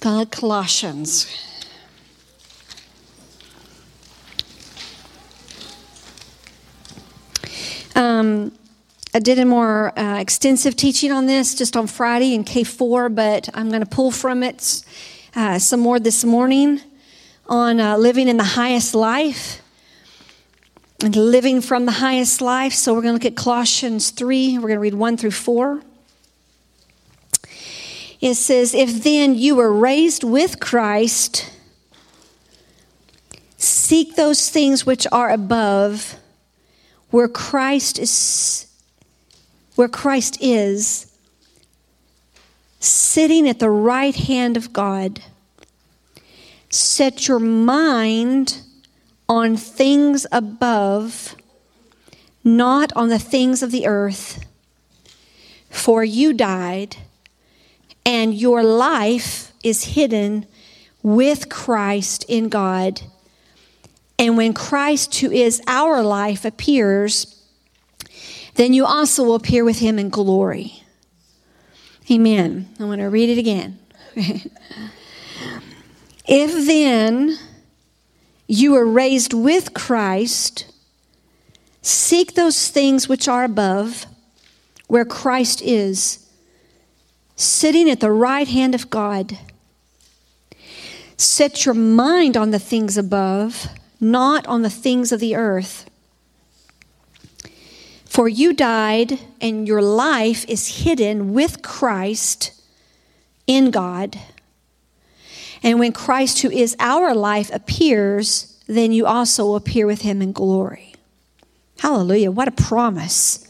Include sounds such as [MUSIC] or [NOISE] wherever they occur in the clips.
Called Colossians. Um, I did a more uh, extensive teaching on this just on Friday in K4, but I'm going to pull from it uh, some more this morning on uh, living in the highest life and living from the highest life. So we're going to look at Colossians 3. We're going to read 1 through 4. It says, If then you were raised with Christ, seek those things which are above, where Christ is where Christ is, sitting at the right hand of God. Set your mind on things above, not on the things of the earth. For you died, and your life is hidden with Christ in God. And when Christ, who is our life, appears, then you also will appear with him in glory. Amen. I want to read it again. [LAUGHS] if then you were raised with Christ, seek those things which are above, where Christ is, sitting at the right hand of God. Set your mind on the things above, not on the things of the earth. For you died, and your life is hidden with Christ in God. And when Christ, who is our life, appears, then you also appear with him in glory. Hallelujah. What a promise.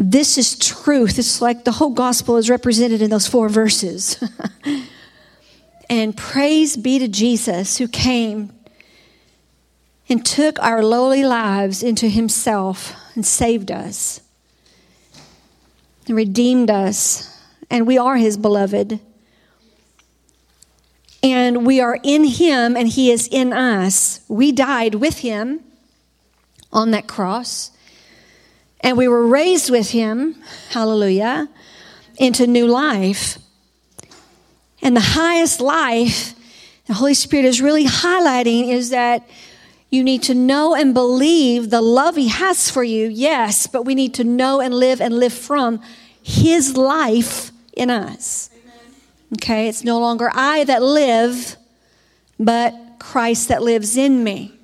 This is truth. It's like the whole gospel is represented in those four verses. [LAUGHS] and praise be to Jesus who came and took our lowly lives into himself and saved us and redeemed us. And we are his beloved. And we are in him and he is in us. We died with him on that cross. And we were raised with him, hallelujah, into new life. And the highest life the Holy Spirit is really highlighting is that you need to know and believe the love He has for you, yes, but we need to know and live and live from His life in us. Okay, it's no longer I that live, but Christ that lives in me.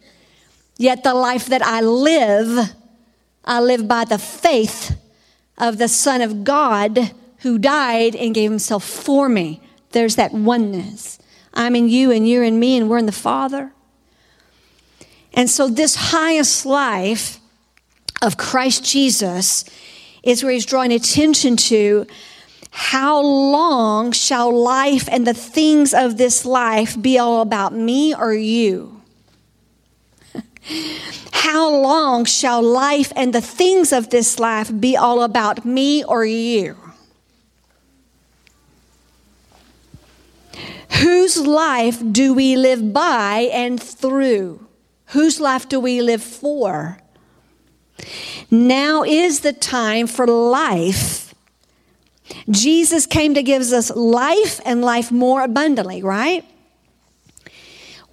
Yet the life that I live, I live by the faith of the Son of God who died and gave Himself for me. There's that oneness. I'm in you, and you're in me, and we're in the Father. And so, this highest life of Christ Jesus is where he's drawing attention to how long shall life and the things of this life be all about me or you? How long shall life and the things of this life be all about me or you? Whose life do we live by and through? Whose life do we live for? Now is the time for life. Jesus came to give us life and life more abundantly, right?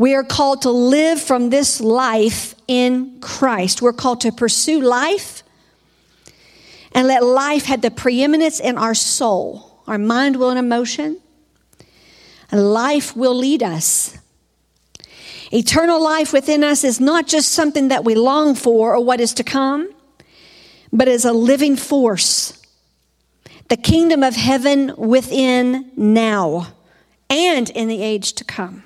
We are called to live from this life in Christ. We're called to pursue life and let life have the preeminence in our soul, our mind, will, and emotion. And life will lead us. Eternal life within us is not just something that we long for or what is to come, but is a living force. The kingdom of heaven within now and in the age to come.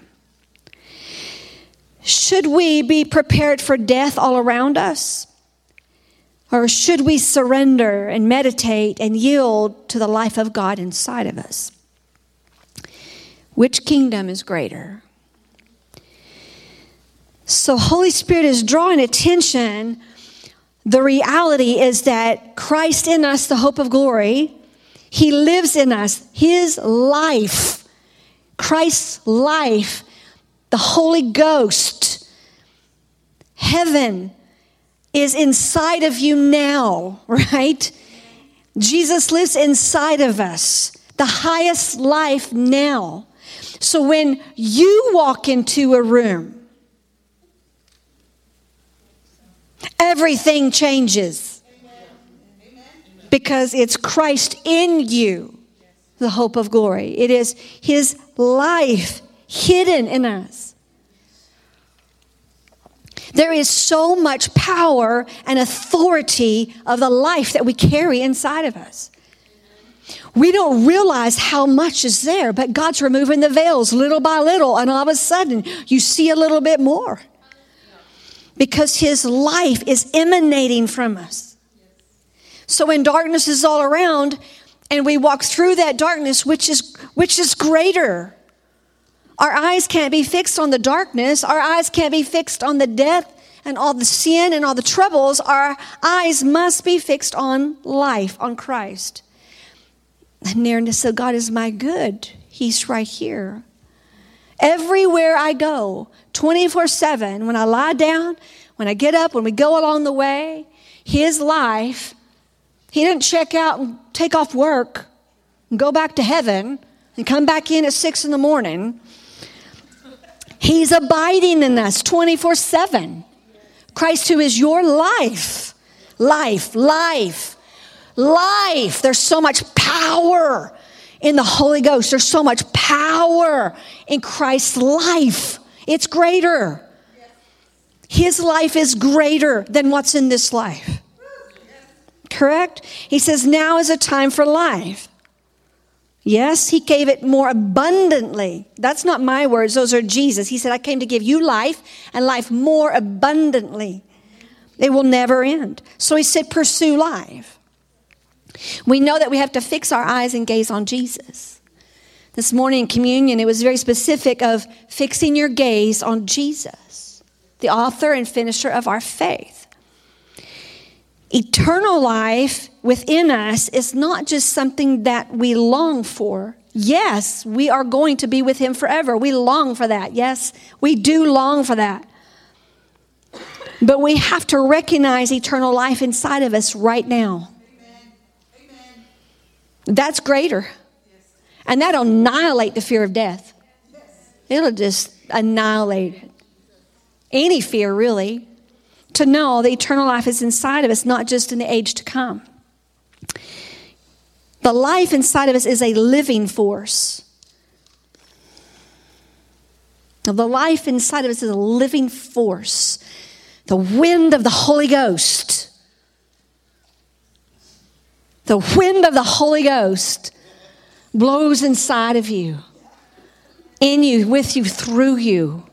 Should we be prepared for death all around us? Or should we surrender and meditate and yield to the life of God inside of us? Which kingdom is greater? So, Holy Spirit is drawing attention. The reality is that Christ in us, the hope of glory, He lives in us. His life, Christ's life, the Holy Ghost, heaven is inside of you now, [LAUGHS] right? Jesus lives inside of us. the highest life now. So when you walk into a room, everything changes because it's Christ in you, the hope of glory. It is His life hidden in us. There is so much power and authority of the life that we carry inside of us. We don't realize how much is there, but God's removing the veils little by little, and all of a sudden you see a little bit more because His life is emanating from us. So when darkness is all around, and we walk through that darkness, which is which is greater. Our eyes can't be fixed on the darkness. Our eyes can't be fixed on the death and all the sin and all the troubles. Our eyes must be fixed on life, on Christ. And nearness of God is my good. He's right here. Everywhere I go, 24 7, when I lie down, when I get up, when we go along the way, His life, He didn't check out and take off work and go back to heaven and come back in at 6 in the morning. He's abiding in us 24 7. Christ, who is your life, life, life, life. There's so much power in the Holy Ghost. There's so much power in Christ's life. It's greater. His life is greater than what's in this life. Correct? He says, now is a time for life. Yes, he gave it more abundantly. That's not my words, those are Jesus. He said, I came to give you life and life more abundantly. It will never end. So he said, pursue life. We know that we have to fix our eyes and gaze on Jesus. This morning in communion, it was very specific of fixing your gaze on Jesus, the author and finisher of our faith. Eternal life within us is not just something that we long for. Yes, we are going to be with Him forever. We long for that. Yes, we do long for that. But we have to recognize eternal life inside of us right now. That's greater. And that'll annihilate the fear of death. It'll just annihilate any fear, really to know the eternal life is inside of us, not just in the age to come. The life inside of us is a living force. The life inside of us is a living force. The wind of the Holy Ghost. The wind of the Holy Ghost blows inside of you, in you, with you, through you.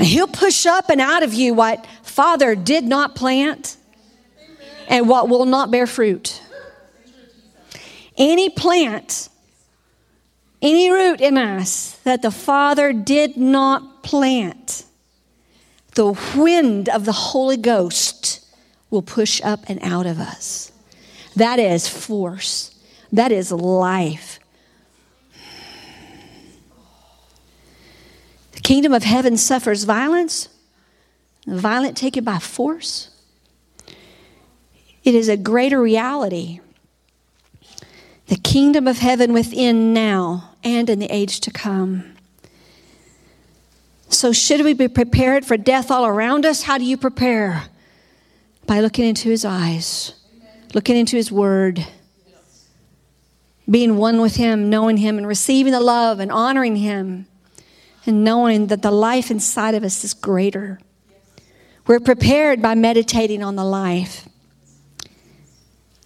And he'll push up and out of you what Father did not plant and what will not bear fruit. Any plant, any root in us that the Father did not plant, the wind of the Holy Ghost will push up and out of us. That is force, that is life. The kingdom of heaven suffers violence, the violent take it by force. It is a greater reality. The kingdom of heaven within now and in the age to come. So, should we be prepared for death all around us? How do you prepare? By looking into his eyes, looking into his word, being one with him, knowing him, and receiving the love and honoring him and knowing that the life inside of us is greater. We're prepared by meditating on the life.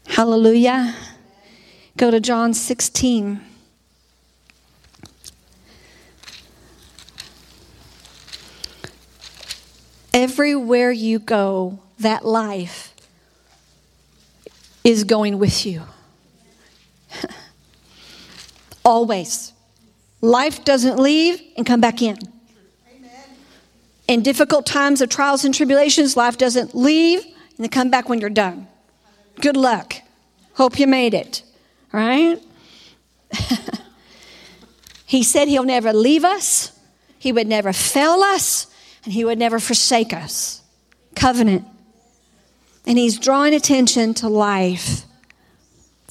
Hallelujah. Go to John 16. Everywhere you go, that life is going with you. [LAUGHS] Always. Life doesn't leave and come back in. In difficult times of trials and tribulations, life doesn't leave and then come back when you're done. Good luck. Hope you made it. Right? [LAUGHS] he said he'll never leave us, he would never fail us, and he would never forsake us. Covenant. And he's drawing attention to life.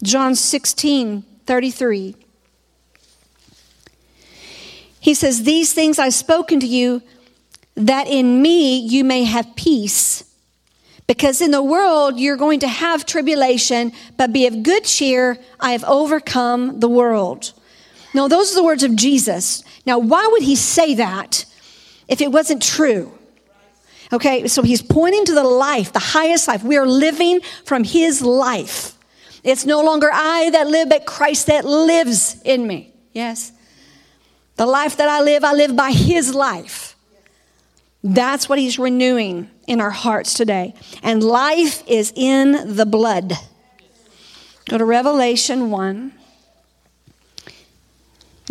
John 16, 33. He says, These things I've spoken to you, that in me you may have peace. Because in the world you're going to have tribulation, but be of good cheer. I have overcome the world. Now, those are the words of Jesus. Now, why would he say that if it wasn't true? Okay, so he's pointing to the life, the highest life. We are living from his life. It's no longer I that live, but Christ that lives in me. Yes? The life that I live, I live by his life. That's what he's renewing in our hearts today. And life is in the blood. Go to Revelation 1.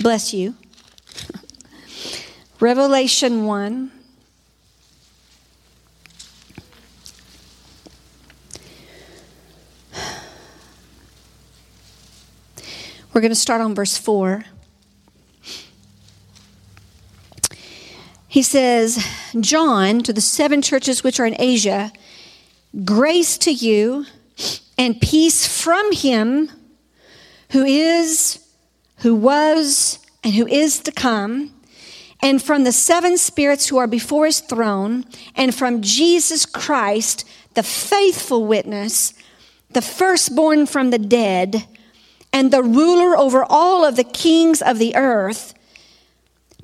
Bless you. [LAUGHS] Revelation 1. We're going to start on verse 4. He says, John, to the seven churches which are in Asia, grace to you and peace from him who is, who was, and who is to come, and from the seven spirits who are before his throne, and from Jesus Christ, the faithful witness, the firstborn from the dead, and the ruler over all of the kings of the earth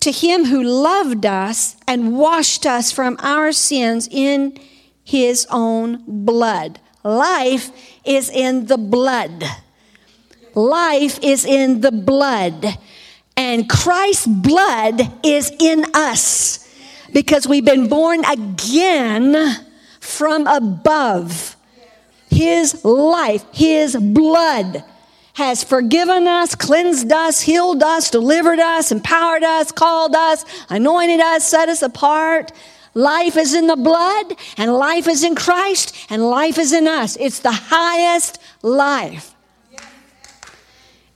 to him who loved us and washed us from our sins in his own blood. Life is in the blood. Life is in the blood. And Christ's blood is in us because we've been born again from above. His life, His blood has forgiven us, cleansed us, healed us, delivered us, empowered us, called us, anointed us, set us apart. Life is in the blood, and life is in Christ, and life is in us. It's the highest life.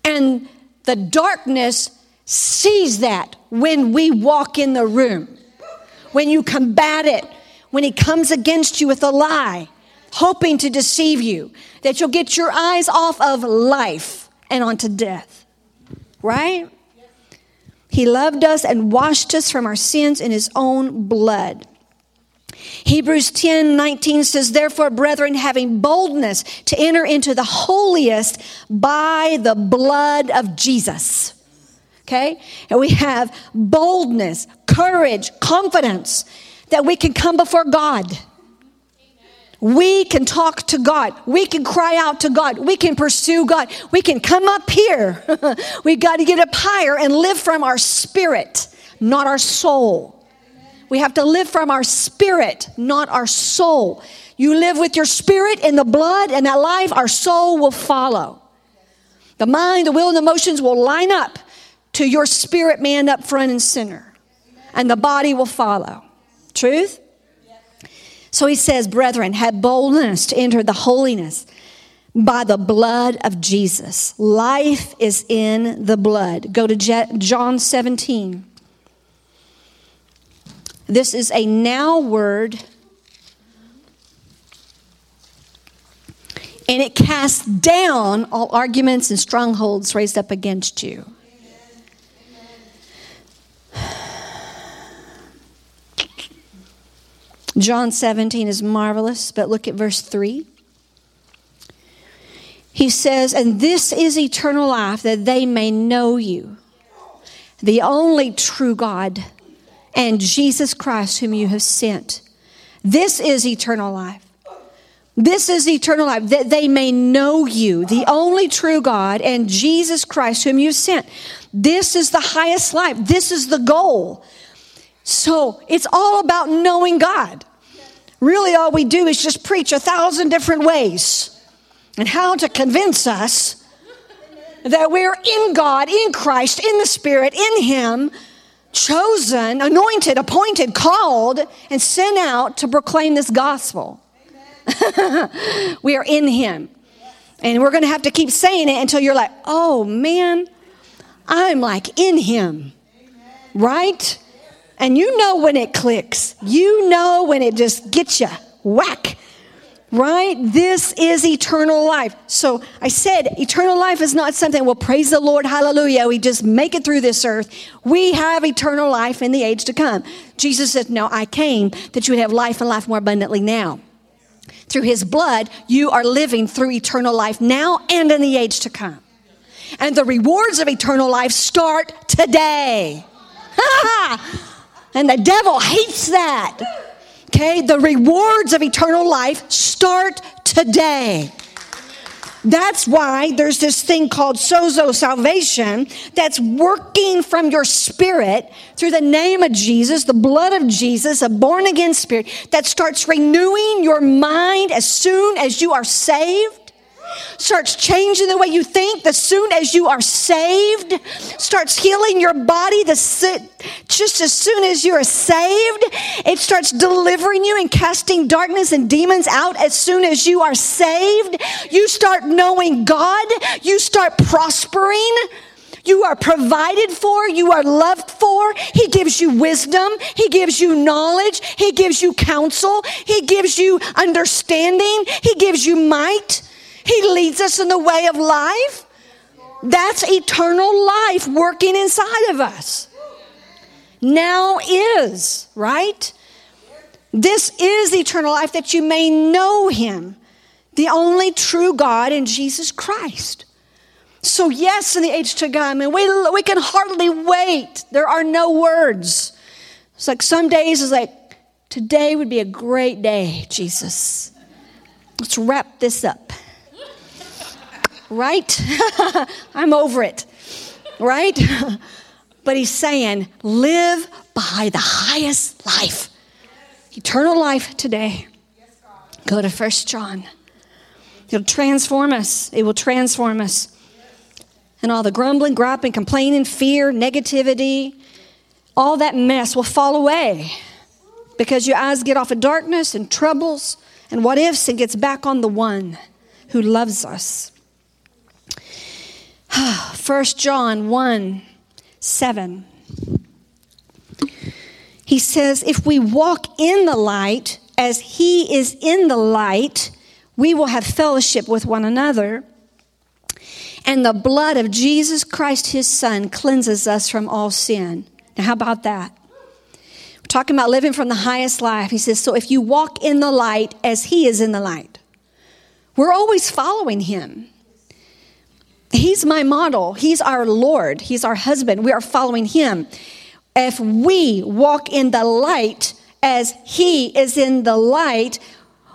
And the darkness sees that when we walk in the room, when you combat it, when he comes against you with a lie, hoping to deceive you that you'll get your eyes off of life and onto death. Right? He loved us and washed us from our sins in his own blood. Hebrews 10 19 says, Therefore, brethren, having boldness to enter into the holiest by the blood of Jesus. Okay? And we have boldness, courage, confidence that we can come before God we can talk to God. We can cry out to God. We can pursue God. We can come up here. [LAUGHS] we got to get up higher and live from our spirit, not our soul. We have to live from our spirit, not our soul. You live with your spirit in the blood and that life, our soul will follow. The mind, the will, and the emotions will line up to your spirit man up front and center, and the body will follow. Truth? So he says, Brethren, have boldness to enter the holiness by the blood of Jesus. Life is in the blood. Go to John 17. This is a now word, and it casts down all arguments and strongholds raised up against you. John 17 is marvelous, but look at verse 3. He says, And this is eternal life, that they may know you, the only true God, and Jesus Christ, whom you have sent. This is eternal life. This is eternal life, that they may know you, the only true God, and Jesus Christ, whom you sent. This is the highest life. This is the goal. So it's all about knowing God. Really, all we do is just preach a thousand different ways and how to convince us that we're in God, in Christ, in the Spirit, in Him, chosen, anointed, appointed, called, and sent out to proclaim this gospel. [LAUGHS] we are in Him. And we're going to have to keep saying it until you're like, oh man, I'm like in Him. Right? And you know when it clicks. You know when it just gets you whack. Right? This is eternal life. So I said eternal life is not something, well, praise the Lord, hallelujah, we just make it through this earth. We have eternal life in the age to come. Jesus said, No, I came that you would have life and life more abundantly now. Through his blood, you are living through eternal life now and in the age to come. And the rewards of eternal life start today. [LAUGHS] and the devil hates that. Okay, the rewards of eternal life start today. That's why there's this thing called sozo salvation that's working from your spirit through the name of Jesus, the blood of Jesus, a born again spirit that starts renewing your mind as soon as you are saved starts changing the way you think the soon as you are saved, starts healing your body the, just as soon as you're saved. It starts delivering you and casting darkness and demons out as soon as you are saved. You start knowing God, you start prospering. You are provided for. You are loved for. He gives you wisdom. He gives you knowledge. He gives you counsel. He gives you understanding. He gives you might. He leads us in the way of life. That's eternal life working inside of us. Now is, right? This is eternal life that you may know Him, the only true God in Jesus Christ. So, yes, in the age to come, and we, we can hardly wait. There are no words. It's like some days it's like, today would be a great day, Jesus. Let's wrap this up right? [LAUGHS] I'm over it, right? [LAUGHS] but he's saying, live by the highest life, eternal life today. Go to First John. It'll transform us. It will transform us. And all the grumbling, griping, complaining, fear, negativity, all that mess will fall away because your eyes get off of darkness and troubles and what ifs and gets back on the one who loves us. [SIGHS] 1 John 1 7. He says, If we walk in the light as he is in the light, we will have fellowship with one another. And the blood of Jesus Christ, his son, cleanses us from all sin. Now, how about that? We're talking about living from the highest life. He says, So if you walk in the light as he is in the light, we're always following him. He's my model. He's our Lord. He's our husband. We are following him. If we walk in the light as he is in the light,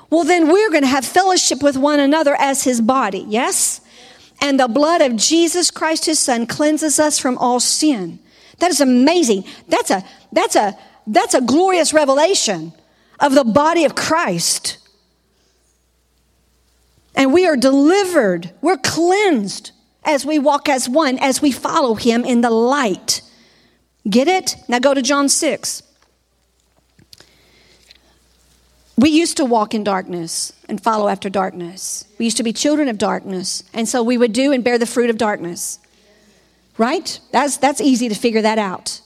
well, then we're going to have fellowship with one another as his body. Yes? And the blood of Jesus Christ, his son, cleanses us from all sin. That is amazing. That's a, that's a, that's a glorious revelation of the body of Christ. And we are delivered, we're cleansed as we walk as one, as we follow him in the light. Get it? Now go to John 6. We used to walk in darkness and follow after darkness. We used to be children of darkness, and so we would do and bear the fruit of darkness. Right? That's, that's easy to figure that out.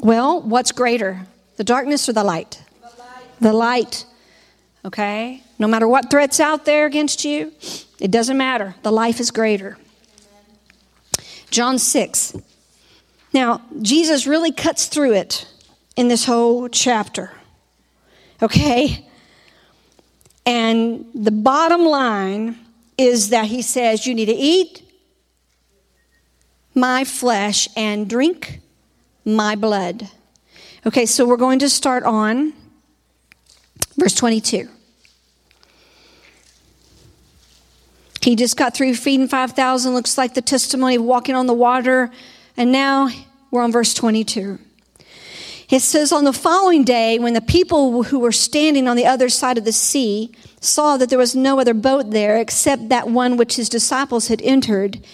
Well, what's greater, the darkness or the light? The light. The light. Okay? No matter what threats out there against you, it doesn't matter. The life is greater. John 6. Now, Jesus really cuts through it in this whole chapter. Okay? And the bottom line is that he says you need to eat my flesh and drink my blood. Okay, so we're going to start on verse 22. He just got through feeding 5,000, looks like the testimony of walking on the water. And now we're on verse 22. It says, On the following day, when the people who were standing on the other side of the sea saw that there was no other boat there except that one which his disciples had entered,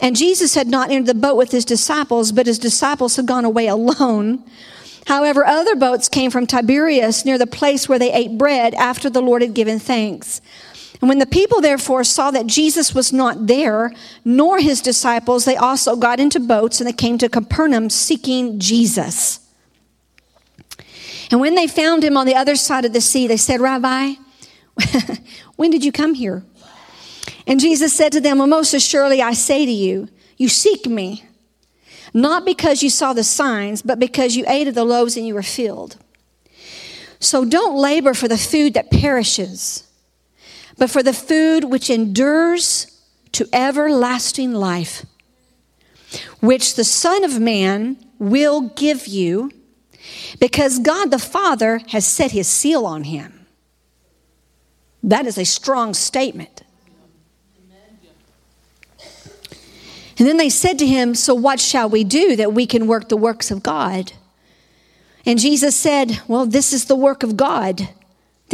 and Jesus had not entered the boat with his disciples, but his disciples had gone away alone. However, other boats came from Tiberias near the place where they ate bread after the Lord had given thanks. And when the people therefore saw that Jesus was not there, nor his disciples, they also got into boats and they came to Capernaum seeking Jesus. And when they found him on the other side of the sea, they said, Rabbi, [LAUGHS] when did you come here? And Jesus said to them, Well, most assuredly I say to you, you seek me, not because you saw the signs, but because you ate of the loaves and you were filled. So don't labor for the food that perishes, but for the food which endures to everlasting life, which the Son of Man will give you, because God the Father has set his seal on him. That is a strong statement. And then they said to him, So what shall we do that we can work the works of God? And Jesus said, Well, this is the work of God,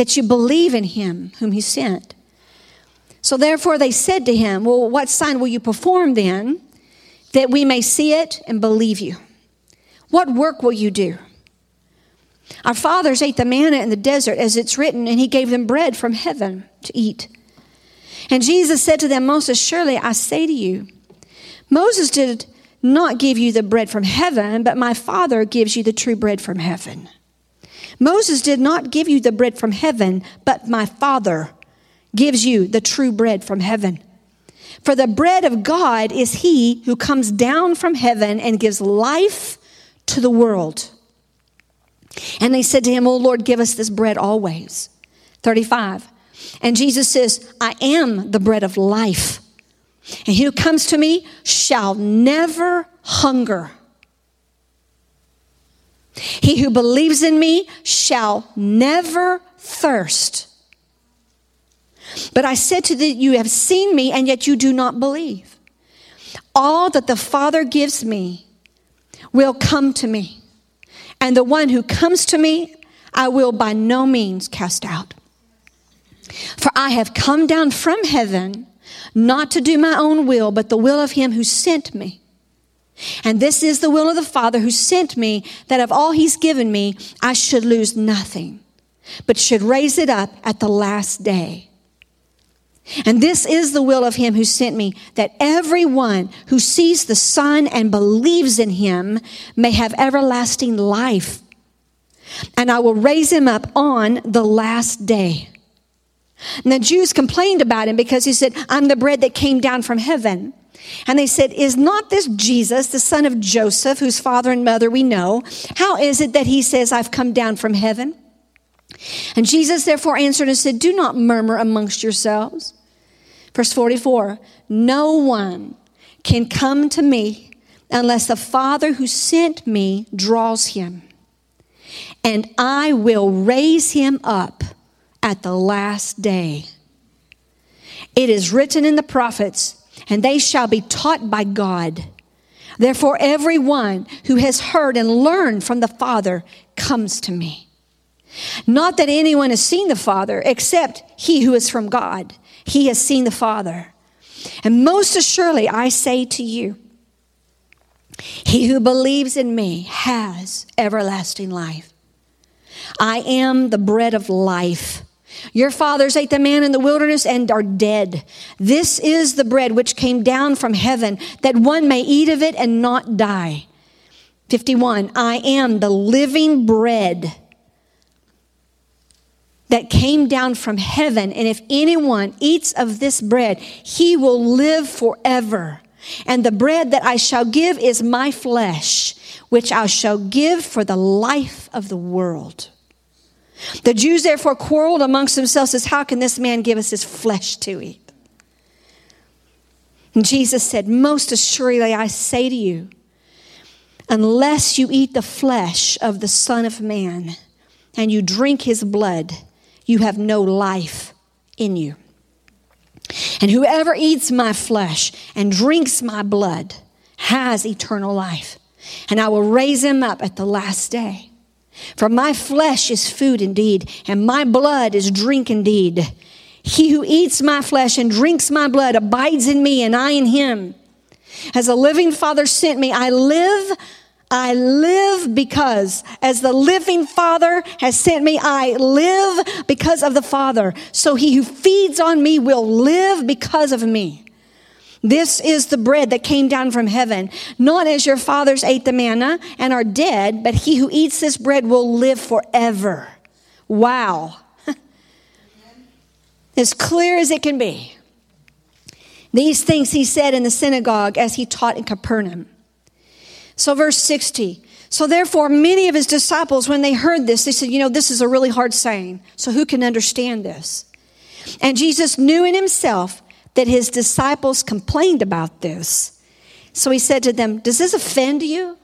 that you believe in him whom he sent. So therefore they said to him, Well, what sign will you perform then, that we may see it and believe you? What work will you do? Our fathers ate the manna in the desert, as it's written, and he gave them bread from heaven to eat. And Jesus said to them, Most assuredly, I say to you, Moses did not give you the bread from heaven, but my Father gives you the true bread from heaven. Moses did not give you the bread from heaven, but my Father gives you the true bread from heaven. For the bread of God is he who comes down from heaven and gives life to the world. And they said to him, O Lord, give us this bread always. 35. And Jesus says, I am the bread of life. And he who comes to me shall never hunger. He who believes in me shall never thirst. But I said to thee, You have seen me, and yet you do not believe. All that the Father gives me will come to me, and the one who comes to me, I will by no means cast out. For I have come down from heaven not to do my own will, but the will of him who sent me. And this is the will of the Father who sent me, that of all he's given me, I should lose nothing, but should raise it up at the last day. And this is the will of him who sent me, that everyone who sees the Son and believes in him may have everlasting life. And I will raise him up on the last day. And the Jews complained about him because he said, I'm the bread that came down from heaven. And they said, Is not this Jesus, the son of Joseph, whose father and mother we know? How is it that he says, I've come down from heaven? And Jesus therefore answered and said, Do not murmur amongst yourselves. Verse 44 No one can come to me unless the Father who sent me draws him, and I will raise him up at the last day. It is written in the prophets, and they shall be taught by God. Therefore, everyone who has heard and learned from the Father comes to me. Not that anyone has seen the Father, except he who is from God. He has seen the Father. And most assuredly, I say to you, he who believes in me has everlasting life. I am the bread of life. Your fathers ate the man in the wilderness and are dead. This is the bread which came down from heaven, that one may eat of it and not die. 51 I am the living bread that came down from heaven, and if anyone eats of this bread, he will live forever. And the bread that I shall give is my flesh, which I shall give for the life of the world. The Jews therefore quarreled amongst themselves, says, How can this man give us his flesh to eat? And Jesus said, Most assuredly I say to you, unless you eat the flesh of the Son of Man and you drink his blood, you have no life in you. And whoever eats my flesh and drinks my blood has eternal life, and I will raise him up at the last day. For my flesh is food indeed, and my blood is drink indeed. He who eats my flesh and drinks my blood abides in me, and I in him. As the living Father sent me, I live. I live because, as the living Father has sent me, I live because of the Father. So he who feeds on me will live because of me. This is the bread that came down from heaven, not as your fathers ate the manna and are dead, but he who eats this bread will live forever. Wow. [LAUGHS] as clear as it can be. These things he said in the synagogue as he taught in Capernaum. So, verse 60. So, therefore, many of his disciples, when they heard this, they said, You know, this is a really hard saying. So, who can understand this? And Jesus knew in himself that his disciples complained about this. So, he said to them, Does this offend you?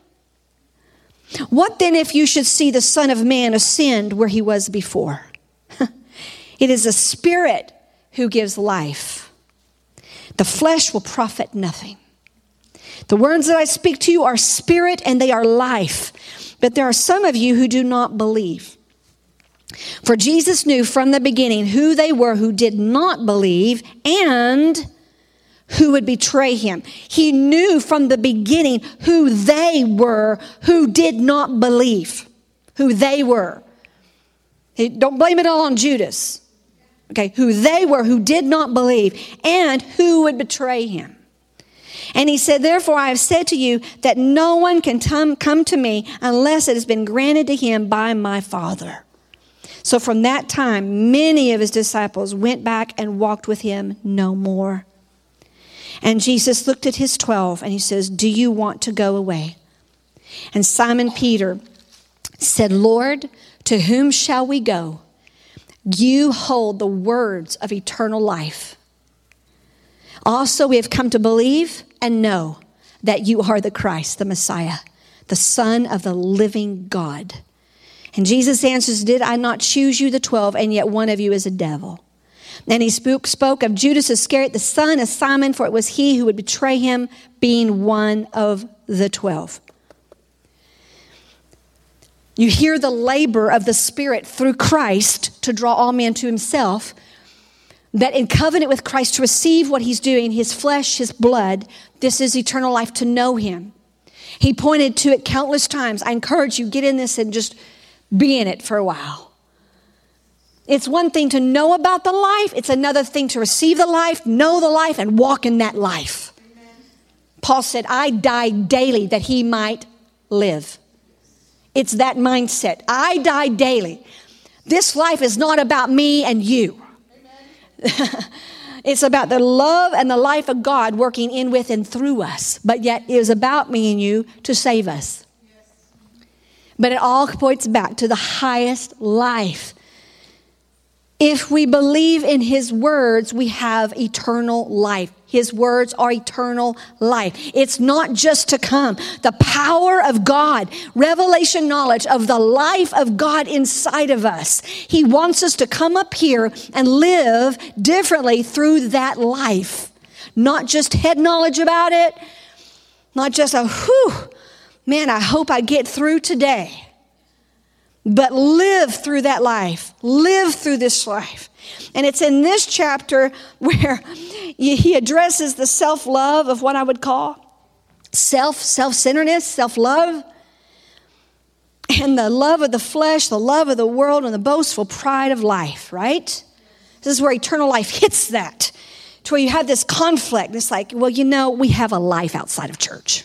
What then if you should see the Son of Man ascend where he was before? [LAUGHS] it is a spirit who gives life. The flesh will profit nothing. The words that I speak to you are spirit and they are life. But there are some of you who do not believe. For Jesus knew from the beginning who they were who did not believe and who would betray him. He knew from the beginning who they were who did not believe, who they were. Don't blame it all on Judas. Okay, who they were who did not believe and who would betray him. And he said, Therefore, I have said to you that no one can come to me unless it has been granted to him by my Father. So from that time, many of his disciples went back and walked with him no more. And Jesus looked at his 12 and he says, Do you want to go away? And Simon Peter said, Lord, to whom shall we go? You hold the words of eternal life. Also, we have come to believe and know that you are the Christ, the Messiah, the Son of the living God. And Jesus answers, Did I not choose you, the twelve, and yet one of you is a devil? And he spoke, spoke of Judas Iscariot, the son of Simon, for it was he who would betray him, being one of the twelve. You hear the labor of the Spirit through Christ to draw all men to himself. That in covenant with Christ to receive what he's doing, his flesh, his blood, this is eternal life to know him. He pointed to it countless times. I encourage you, get in this and just be in it for a while. It's one thing to know about the life, it's another thing to receive the life, know the life, and walk in that life. Amen. Paul said, I die daily that he might live. It's that mindset. I die daily. This life is not about me and you. [LAUGHS] it's about the love and the life of God working in, with, and through us. But yet it is about me and you to save us. But it all points back to the highest life if we believe in his words, we have eternal life. His words are eternal life. It's not just to come. The power of God, revelation knowledge of the life of God inside of us. He wants us to come up here and live differently through that life. Not just head knowledge about it, not just a whew, man, I hope I get through today but live through that life, live through this life. And it's in this chapter [LAUGHS] where he addresses the self love of what I would call self, self centeredness, self love, and the love of the flesh, the love of the world, and the boastful pride of life, right? This is where eternal life hits that, to where you have this conflict. It's like, well, you know, we have a life outside of church.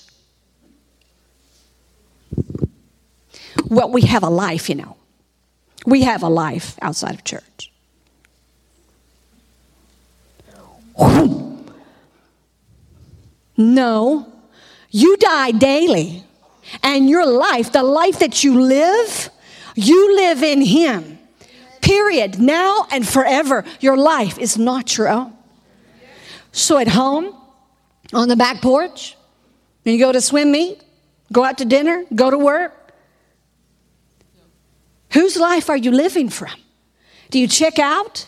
Well, we have a life, you know. We have a life outside of church. No, you die daily. And your life, the life that you live, you live in Him. Period. Now and forever. Your life is not your own. So at home, on the back porch, when you go to swim meet, go out to dinner, go to work, Whose life are you living from? Do you check out?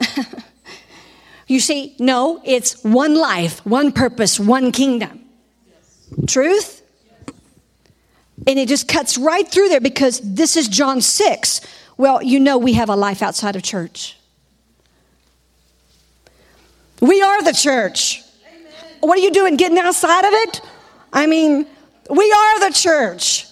[LAUGHS] you see, no, it's one life, one purpose, one kingdom. Truth? And it just cuts right through there because this is John 6. Well, you know we have a life outside of church. We are the church. Amen. What are you doing getting outside of it? I mean, we are the church.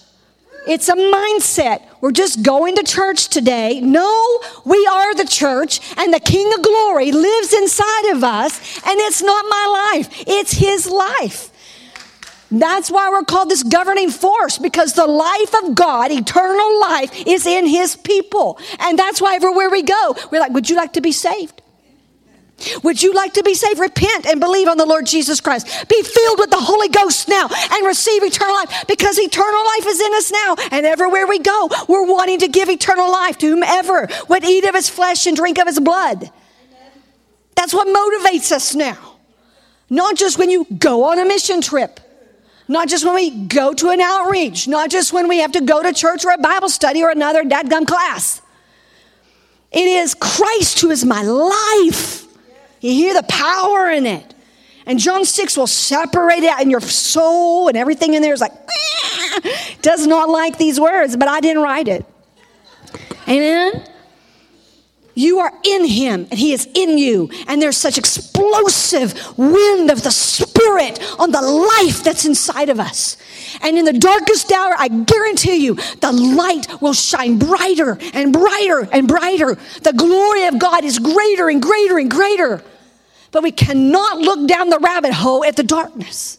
It's a mindset. We're just going to church today. No, we are the church, and the King of Glory lives inside of us, and it's not my life, it's His life. That's why we're called this governing force because the life of God, eternal life, is in His people. And that's why everywhere we go, we're like, Would you like to be saved? Would you like to be saved? Repent and believe on the Lord Jesus Christ. Be filled with the Holy Ghost now and receive eternal life because eternal life is in us now. And everywhere we go, we're wanting to give eternal life to whomever would eat of his flesh and drink of his blood. That's what motivates us now. Not just when you go on a mission trip, not just when we go to an outreach, not just when we have to go to church or a Bible study or another dadgum class. It is Christ who is my life. You hear the power in it. And John 6 will separate it out in your soul, and everything in there is like, [LAUGHS] does not like these words, but I didn't write it. Amen? You are in him and he is in you. And there's such explosive wind of the spirit on the life that's inside of us. And in the darkest hour, I guarantee you, the light will shine brighter and brighter and brighter. The glory of God is greater and greater and greater. But we cannot look down the rabbit hole at the darkness.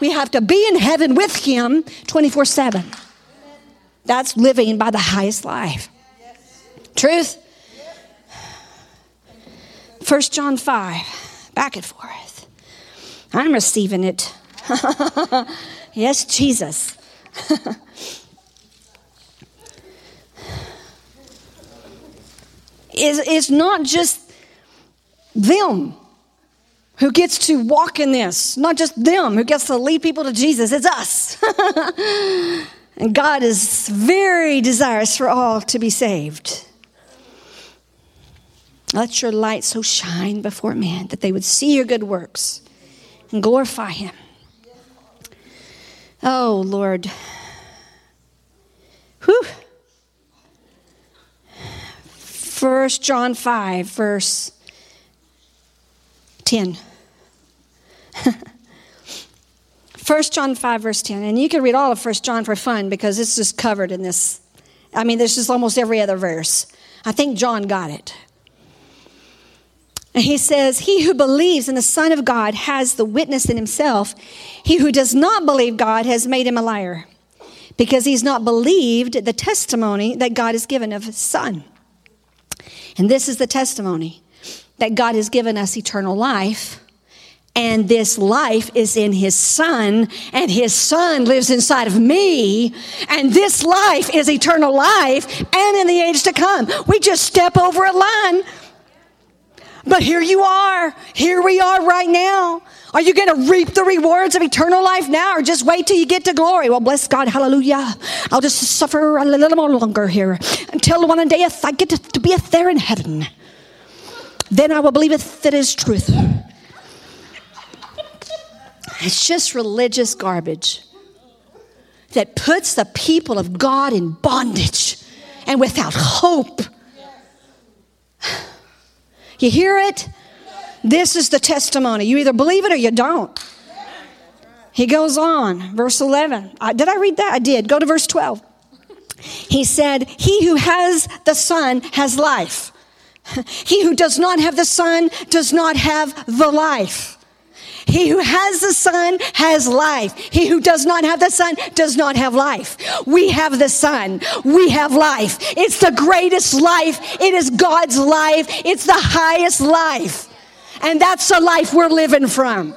We have to be in heaven with Him 24 7. That's living by the highest life. Truth? 1 John 5, back and forth. I'm receiving it. [LAUGHS] yes, Jesus. [LAUGHS] is, is not just them who gets to walk in this, not just them who gets to lead people to Jesus, it's us. [LAUGHS] and God is very desirous for all to be saved. Let your light so shine before men that they would see your good works and glorify Him. Oh, Lord. Whew. 1 John 5, verse 10. [LAUGHS] 1 John 5, verse 10. And you can read all of 1 John for fun because it's just covered in this. I mean, there's just almost every other verse. I think John got it. And he says, He who believes in the Son of God has the witness in himself. He who does not believe God has made him a liar because he's not believed the testimony that God has given of his Son. And this is the testimony that God has given us eternal life. And this life is in his son, and his son lives inside of me. And this life is eternal life and in the age to come. We just step over a line. But here you are. Here we are right now. Are you going to reap the rewards of eternal life now or just wait till you get to glory? Well, bless God. Hallelujah. I'll just suffer a little more longer here until one day I get to be a there in heaven. Then I will believe it that is truth. It's just religious garbage that puts the people of God in bondage and without hope. You hear it? This is the testimony. You either believe it or you don't. He goes on, verse 11. Uh, did I read that? I did. Go to verse 12. He said, He who has the Son has life. [LAUGHS] He who does not have the Son does not have the life. He who has the Son has life. He who does not have the Son does not have life. We have the Son. We have life. It's the greatest life. It is God's life. It's the highest life. And that's the life we're living from.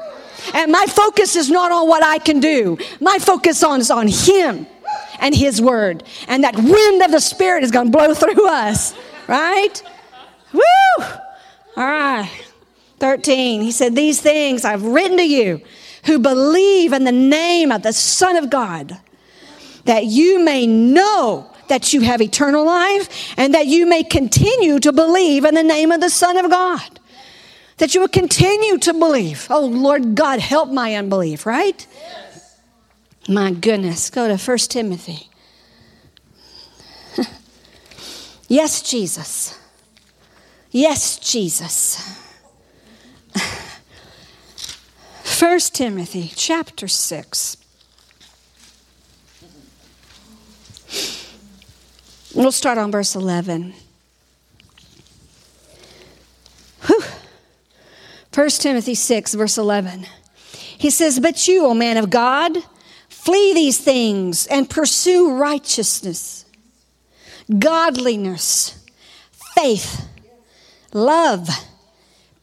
And my focus is not on what I can do. My focus on is on Him and His Word. And that wind of the Spirit is going to blow [LAUGHS] through us. Right? Woo! All right. 13. He said, These things I've written to you who believe in the name of the Son of God, that you may know that you have eternal life and that you may continue to believe in the name of the Son of God. That you will continue to believe. Oh, Lord God, help my unbelief, right? Yes. My goodness. Go to 1 Timothy. [LAUGHS] yes, Jesus. Yes, Jesus. 1 Timothy chapter 6. We'll start on verse 11. Whew. 1 Timothy 6, verse 11. He says, But you, O man of God, flee these things and pursue righteousness, godliness, faith, love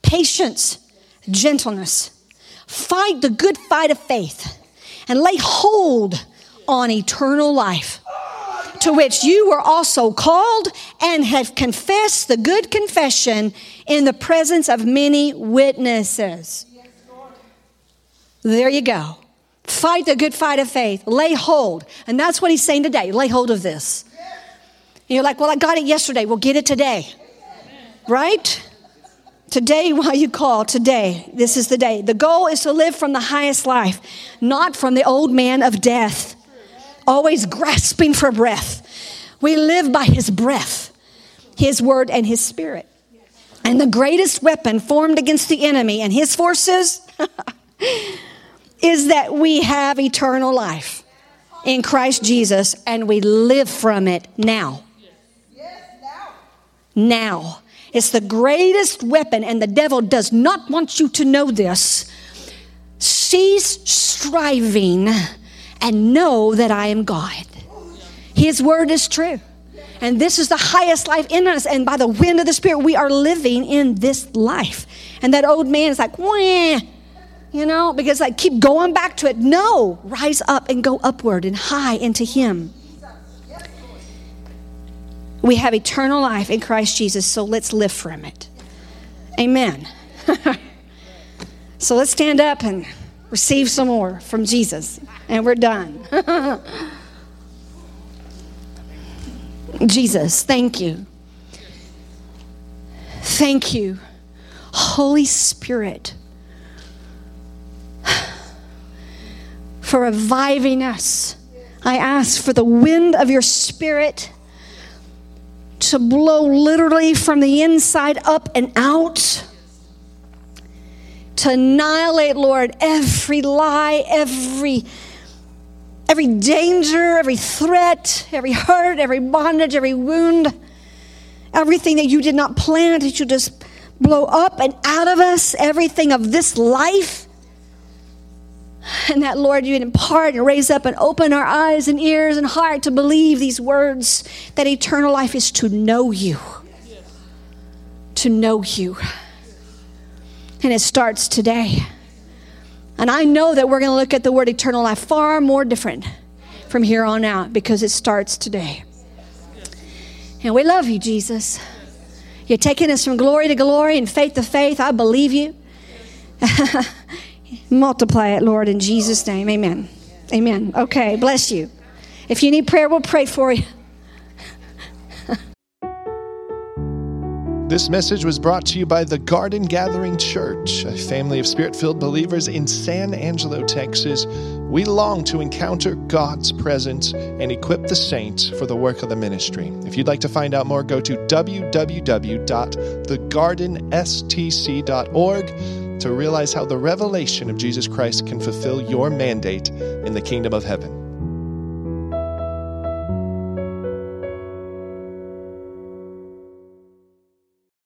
patience, gentleness. Fight the good fight of faith and lay hold on eternal life, to which you were also called and have confessed the good confession in the presence of many witnesses. There you go. Fight the good fight of faith. Lay hold. And that's what he's saying today. Lay hold of this. And you're like, well, I got it yesterday. We'll get it today. Right? Today, [LAUGHS] while you call, today, this is the day. The goal is to live from the highest life, not from the old man of death, always grasping for breath. We live by his breath, his word, and his spirit. And the greatest weapon formed against the enemy and his forces [LAUGHS] is that we have eternal life in Christ Jesus and we live from it now. Now. It's the greatest weapon, and the devil does not want you to know this. Cease striving and know that I am God. His word is true. And this is the highest life in us. And by the wind of the Spirit, we are living in this life. And that old man is like, Wah, you know, because I keep going back to it. No, rise up and go upward and high into Him. We have eternal life in Christ Jesus, so let's live from it. Amen. [LAUGHS] so let's stand up and receive some more from Jesus, and we're done. [LAUGHS] Jesus, thank you. Thank you, Holy Spirit [SIGHS] for reviving us. I ask for the wind of your spirit to blow literally from the inside up and out. To annihilate, Lord, every lie, every every danger, every threat, every hurt, every bondage, every wound, everything that you did not plant, that you just blow up and out of us, everything of this life and that, Lord, you'd impart and raise up and open our eyes and ears and heart to believe these words that eternal life is to know you. To know you. And it starts today. And I know that we're going to look at the word eternal life far more different from here on out because it starts today. And we love you, Jesus. You're taking us from glory to glory and faith to faith. I believe you. [LAUGHS] Multiply it, Lord, in Jesus' name. Amen. Amen. Okay, bless you. If you need prayer, we'll pray for you. This message was brought to you by the Garden Gathering Church, a family of spirit filled believers in San Angelo, Texas. We long to encounter God's presence and equip the saints for the work of the ministry. If you'd like to find out more, go to www.thegardenstc.org to realize how the revelation of Jesus Christ can fulfill your mandate in the kingdom of heaven.